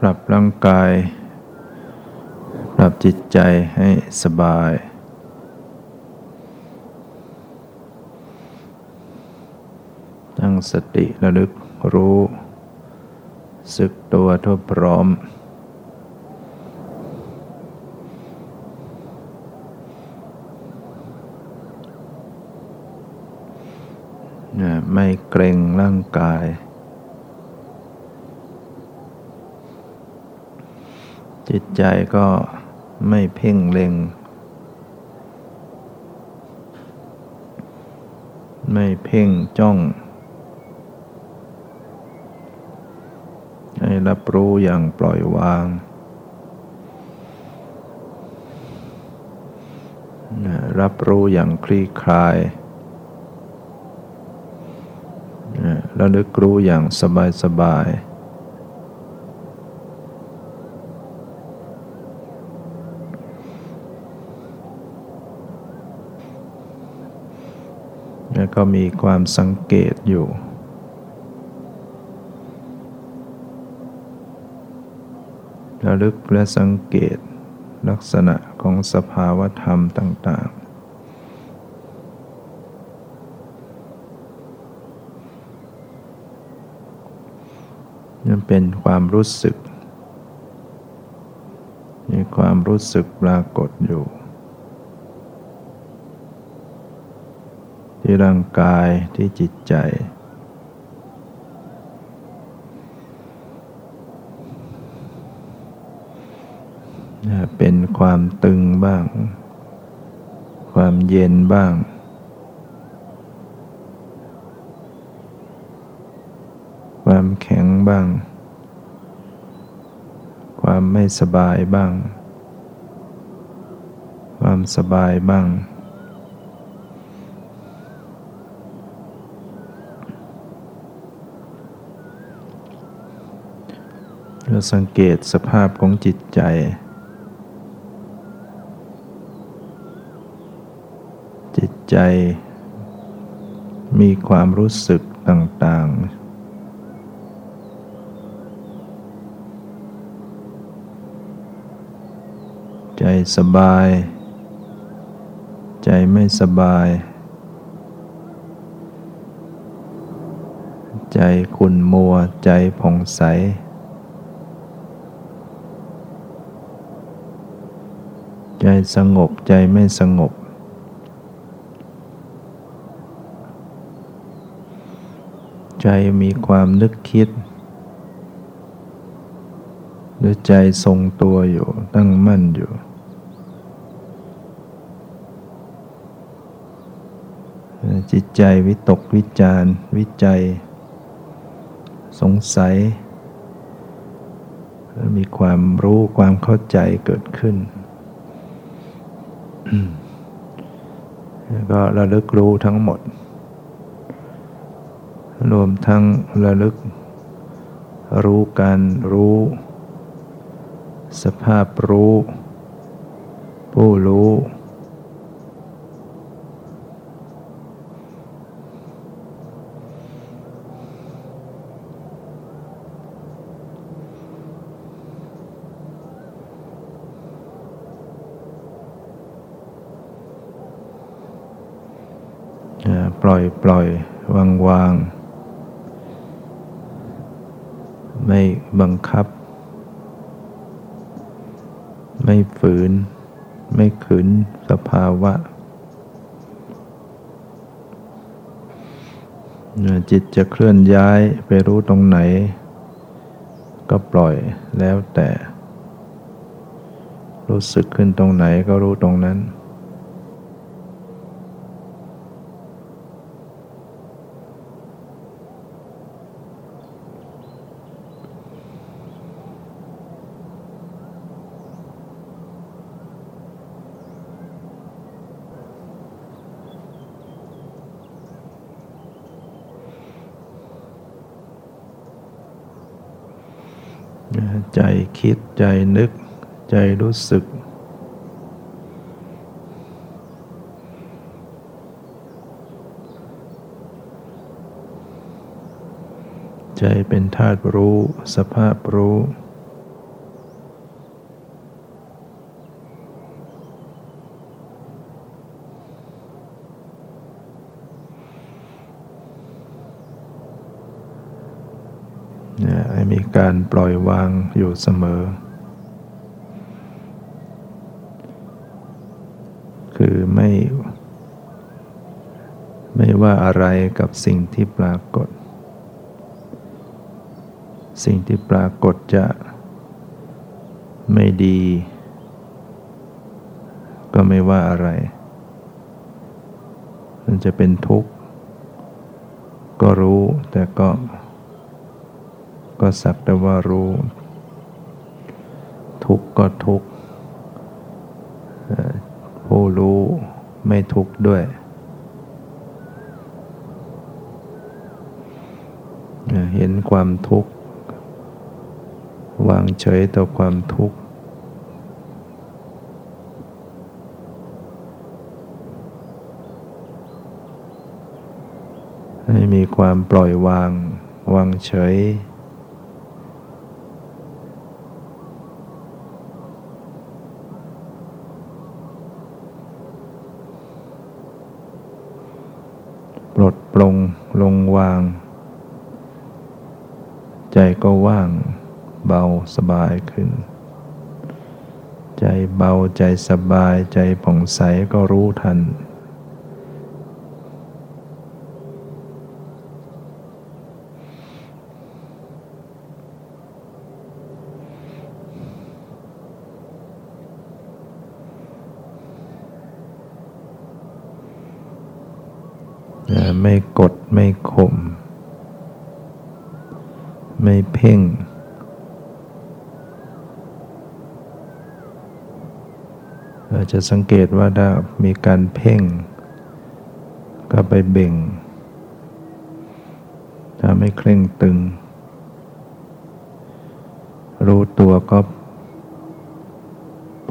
ปรับร่างกาย ปรับจิตใจให้สบาย ตั้งสติระลึกรู้สึกตัวทั่วพร้อม ไม่เกรงร่างกาย จิตใจก็ไม่เพ่งเล็ง ไม่เพ่งจ้อง ให้รับรู้อย่างปล่อยวางรับรู้อย่างคลี่คลายระลึกรู้อย่างสบายสบาย ก็มีความสังเกตอยู่ ระลึกและสังเกตลักษณะของสภาวธรรมต่าง ๆนั่นเป็นความรู้สึก มีความรู้สึกปรากฏอยู่ ที่ร่างกายที่จิตใจ เป็นความตึงบ้าง ความเย็นบ้าง ความแข็งบ้าง ความไม่สบายบ้าง ความสบายบ้างเราสังเกตสภาพของจิตใจ จิตใจ มีความรู้สึกต่าง ๆ ใจสบาย ใจไม่สบาย ใจขุ่นมัว ใจผ่องใส ใจ สงบใจไม่สงบ ใจมีความนึกคิด หรือใจทรงตัวอยู่ตั้งมั่นอยู่ จิตใจวิตกวิจารวิจัย สงสัยมีความรู้ความเข้าใจเกิดขึ้น แล้วก็ระลึกรู้ทั้งหมด รวมทั้งระลึก รู้การรู้ สภาพรู้ ผู้รู้ ปล่อยปล่อยวางวาง ไม่บังคับ ไม่ฝืน ไม่ขืนสภาวะ จิตจะเคลื่อนย้ายไปรู้ตรงไหน ก็ปล่อยแล้วแต่ รู้สึกขึ้นตรงไหนก็รู้ตรงนั้น ใจคิดใจนึก ใจรู้สึก ใจเป็นธาตุรู้ สภาพรู้ให้มี การปล่อยวางอยู่เสมอ คือไม่ ไม่ว่าอะไรกับสิ่งที่ปรากฏ สิ่งที่ปรากฏจะไม่ดี ก็ไม่ว่าอะไร มันจะเป็นทุกข์ ก็รู้แต่ก็ ก็สักแต่ว่ารู้ ทุกข์ก็ทุกข์ผู้รู้ไม่ทุกข์ด้วย เห็นความทุกข์ วางเฉยต่อความทุกข์ให้มีความปล่อยวาง วางเฉยปลดปลงลง วาง ใจก็ว่าง เบาสบายขึ้น ใจเบาใจสบายใจผ่องใสก็รู้ทันไม่กดไม่ข่มไม่เพ่ง เราจะสังเกตว่าถ้ามีการเพ่ง ก็ไปเบ่งถ้าไม่เคร่งตึง รู้ตัวก็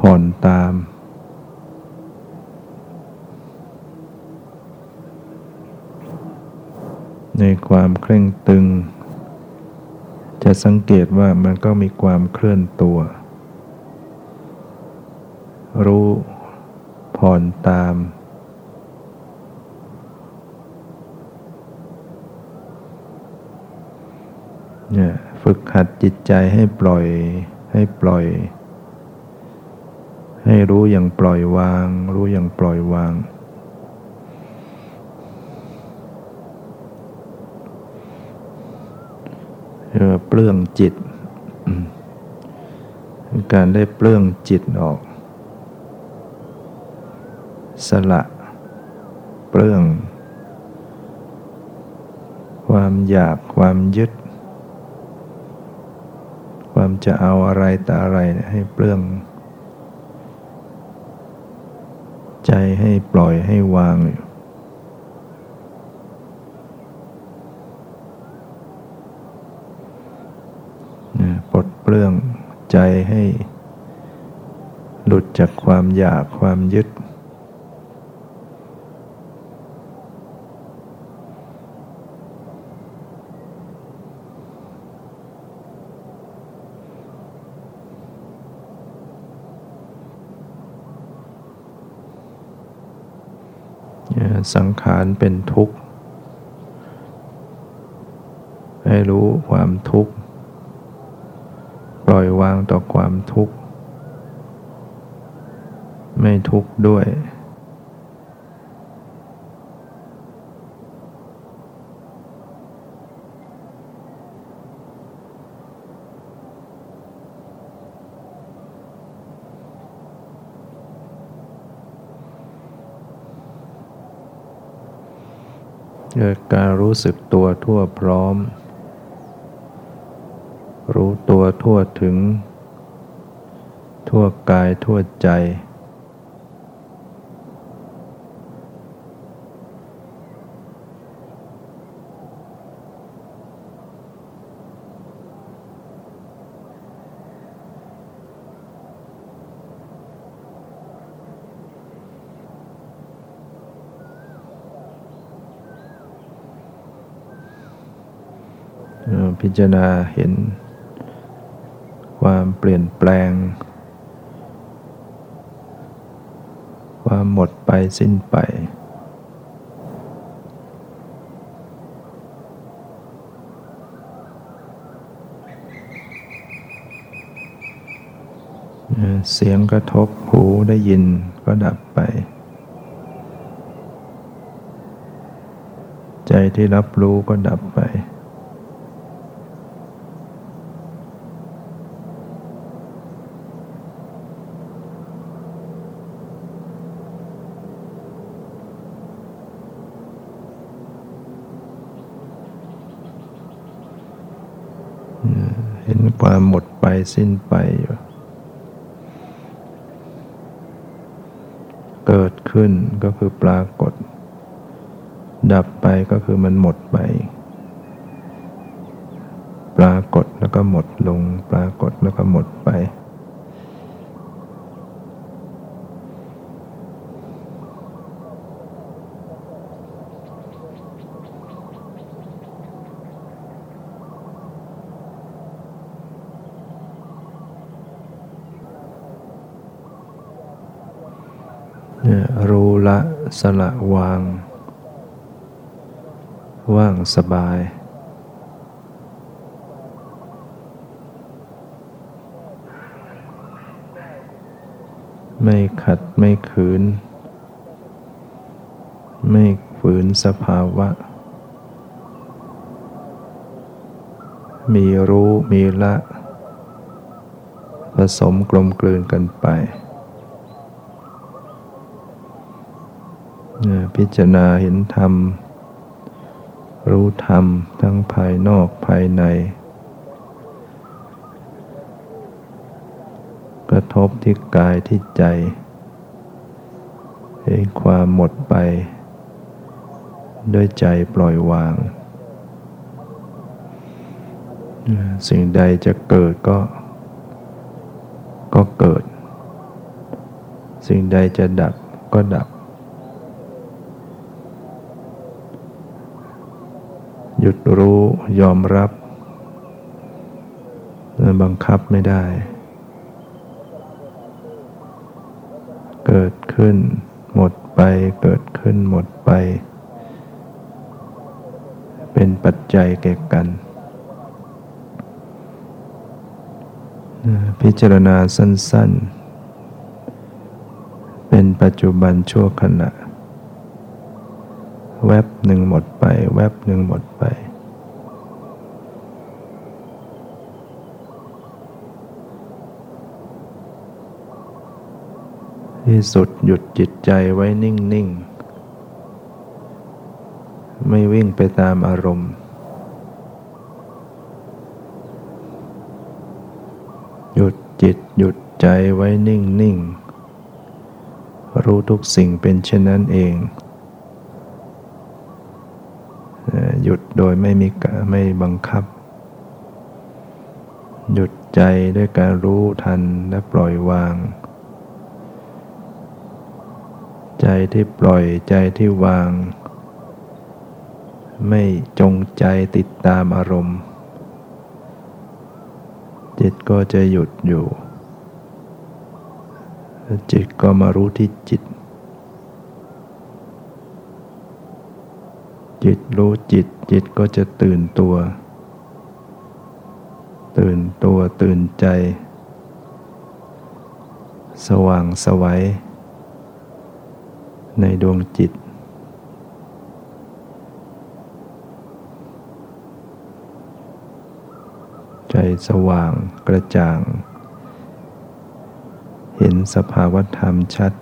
ผ่อนตาม ในความเคร่งตึง จะสังเกตว่ามันก็มีความเคลื่อนตัว รู้ผ่อนตาม เนี่ยฝึกหัดจิตใจให้ปล่อย ให้ปล่อย ให้รู้อย่างปล่อยวาง รู้อย่างปล่อยวางเรียกว่าเป ลื้องจิต การได้เปลื้องจิตออก สละเปลื้อง ความอยากความยึด ความจะเอาอะไรแต่อะไรให้เปลื้อง ใจให้ปล่อยให้วางอยู่ เรื่องใจให้หลุดจากความอยากความยึด สังขารเป็นทุกข์ ให้รู้ความทุกข์ ต่อความทุกข์ ไม่ทุกข์ด้วย เกิดการรู้สึกตัวทั่วพร้อมรู้ตัวทั่วถึง ทั่วกายทั่วใจ พิจารณาเห็นความเปลี่ยนแปลง ความหมดไปสิ้นไป เสียงกระทบหูได้ยินก็ดับไป ใจที่รับรู้ก็ดับไปเห็นความหมดไป สิ้นไปอยู่ เกิดขึ้นก็คือปรากฏ ดับไปก็คือมันหมดไป ปรากฏแล้วก็หมดลง ปรากฏแล้วก็หมดไป รู้ละสละวาง ว่างสบาย ไม่ขัดไม่ขืน ไม่ฝืนสภาวะ มีรู้มีละ ผสมกลมกลืนกันไป พิจารณาเห็นธรรม รู้ธรรมทั้งภายนอกภายใน กระทบที่กายที่ใจเห็นความหมดไป ด้วยใจปล่อยวาง สิ่งใดจะเกิดก็ ก็เกิด สิ่งใดจะดับก็ดับ ยุดรู้ยอมรับบังคับไม่ได้ เกิดขึ้น หมดไป เกิดขึ้นหมดไป เป็นปัจจัยแก่กัน พิจารณาสั้น ๆ เป็นปัจจุบันชั่วขณะ แวบหนึ่งหมดไป แวบหนึ่งหมดไป ที่สุดหยุดจิตใจไว้นิ่ง ๆ ไม่วิ่งไปตามอารมณ์ หยุดจิตหยุดใจไว้นิ่ง ๆ รู้ทุกสิ่งเป็นเช่นนั้นเอง หยุดโดยไม่มีไม่บังคับ หยุดใจด้วยการรู้ทันและปล่อยวาง ใจที่ปล่อยใจที่วาง ไม่จงใจติดตามอารมณ์ จิตก็จะหยุดอยู่ จิตก็มารู้ที่จิต จิตรู้จิต จิตก็จะตื่นตัว ตื่นตัวตื่นใจ สว่างสวัย ในดวงจิต ใจสว่างกระจ่าง เห็นสภาวธรรมชัด